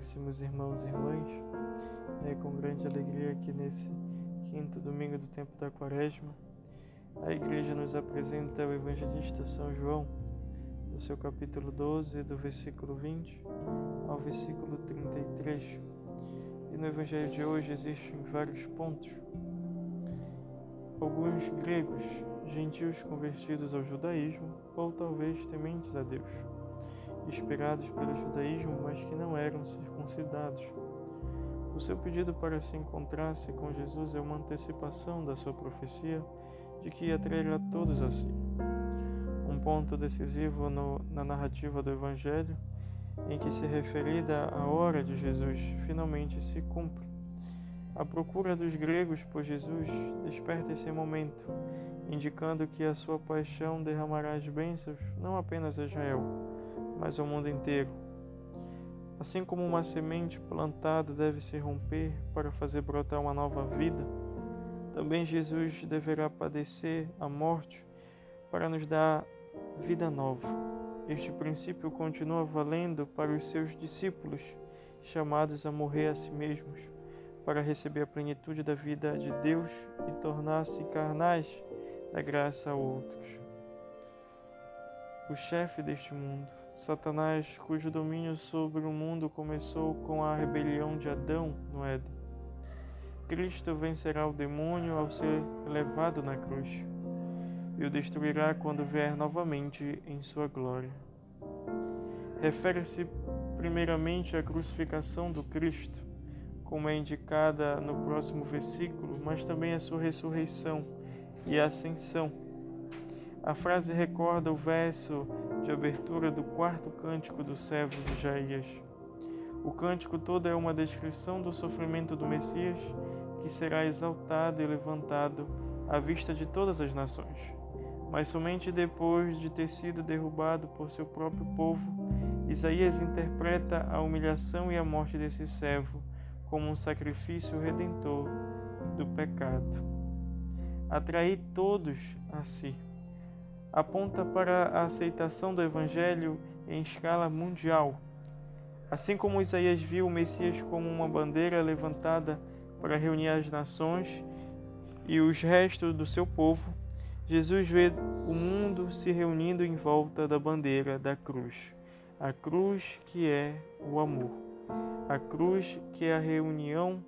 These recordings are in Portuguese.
caríssimos irmãos e irmãs. É com grande alegria que nesse quinto domingo do tempo da Quaresma, a Igreja nos apresenta o evangelista São João, do seu capítulo 12, do versículo 20 ao versículo 33. E no Evangelho de hoje existem vários pontos. Alguns gregos, gentios convertidos ao judaísmo, ou talvez tementes a Deus inspirados pelo judaísmo, mas que não eram circuncidados. O seu pedido para se encontrar-se com Jesus é uma antecipação da sua profecia de que atrairá todos a si. Um ponto decisivo no, na narrativa do Evangelho, em que se referida à hora de Jesus, finalmente se cumpre. A procura dos gregos por Jesus desperta esse momento, indicando que a sua paixão derramará as bênçãos não apenas a Israel, mas ao mundo inteiro. Assim como uma semente plantada deve se romper para fazer brotar uma nova vida, também Jesus deverá padecer a morte para nos dar vida nova. Este princípio continua valendo para os seus discípulos, chamados a morrer a si mesmos, para receber a plenitude da vida de Deus e tornar-se carnais da graça a outros. O chefe deste mundo, Satanás, cujo domínio sobre o mundo começou com a rebelião de Adão no Éden. Cristo vencerá o demônio ao ser levado na cruz e o destruirá quando vier novamente em sua glória. Refere-se primeiramente à crucificação do Cristo, como é indicada no próximo versículo, mas também à sua ressurreição e ascensão a frase recorda o verso de abertura do quarto cântico do servo de Jaías. O cântico todo é uma descrição do sofrimento do Messias, que será exaltado e levantado à vista de todas as nações. Mas somente depois de ter sido derrubado por seu próprio povo, Isaías interpreta a humilhação e a morte desse servo como um sacrifício redentor do pecado. Atrair todos a si aponta para a aceitação do Evangelho em escala mundial. Assim como Isaías viu o Messias como uma bandeira levantada para reunir as nações e os restos do seu povo, Jesus vê o mundo se reunindo em volta da bandeira da cruz. A cruz que é o amor. A cruz que é a reunião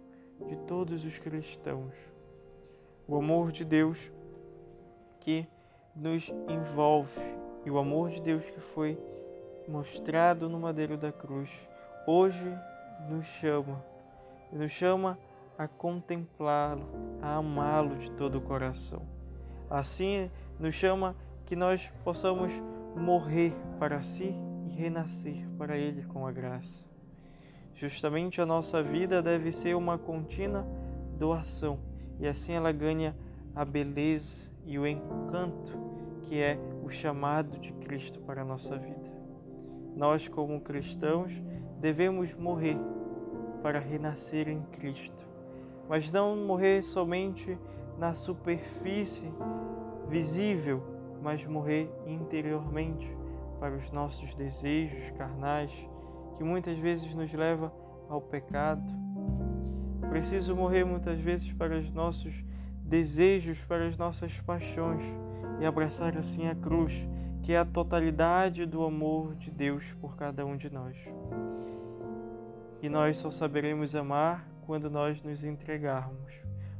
de todos os cristãos. O amor de Deus que nos envolve e o amor de Deus que foi mostrado no madeiro da cruz hoje nos chama, nos chama a contemplá-lo, a amá-lo de todo o coração. Assim, nos chama que nós possamos morrer para si e renascer para Ele com a graça. Justamente a nossa vida deve ser uma contínua doação e assim ela ganha a beleza e o encanto que é o chamado de Cristo para a nossa vida. Nós, como cristãos, devemos morrer para renascer em Cristo, mas não morrer somente na superfície visível, mas morrer interiormente para os nossos desejos carnais, que muitas vezes nos leva ao pecado. Preciso morrer muitas vezes para os nossos desejos, para as nossas paixões e abraçar assim a cruz, que é a totalidade do amor de Deus por cada um de nós. E nós só saberemos amar quando nós nos entregarmos,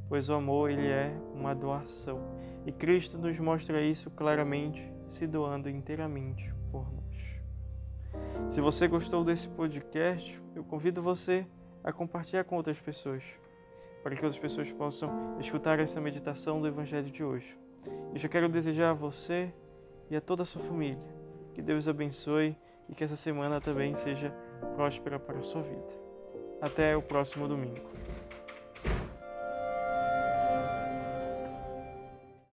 pois o amor ele é uma doação. E Cristo nos mostra isso claramente, se doando inteiramente por nós. Se você gostou desse podcast, eu convido você a compartilhar com outras pessoas para que outras pessoas possam escutar essa meditação do Evangelho de hoje. E já quero desejar a você e a toda a sua família que Deus abençoe e que essa semana também seja próspera para a sua vida. Até o próximo domingo.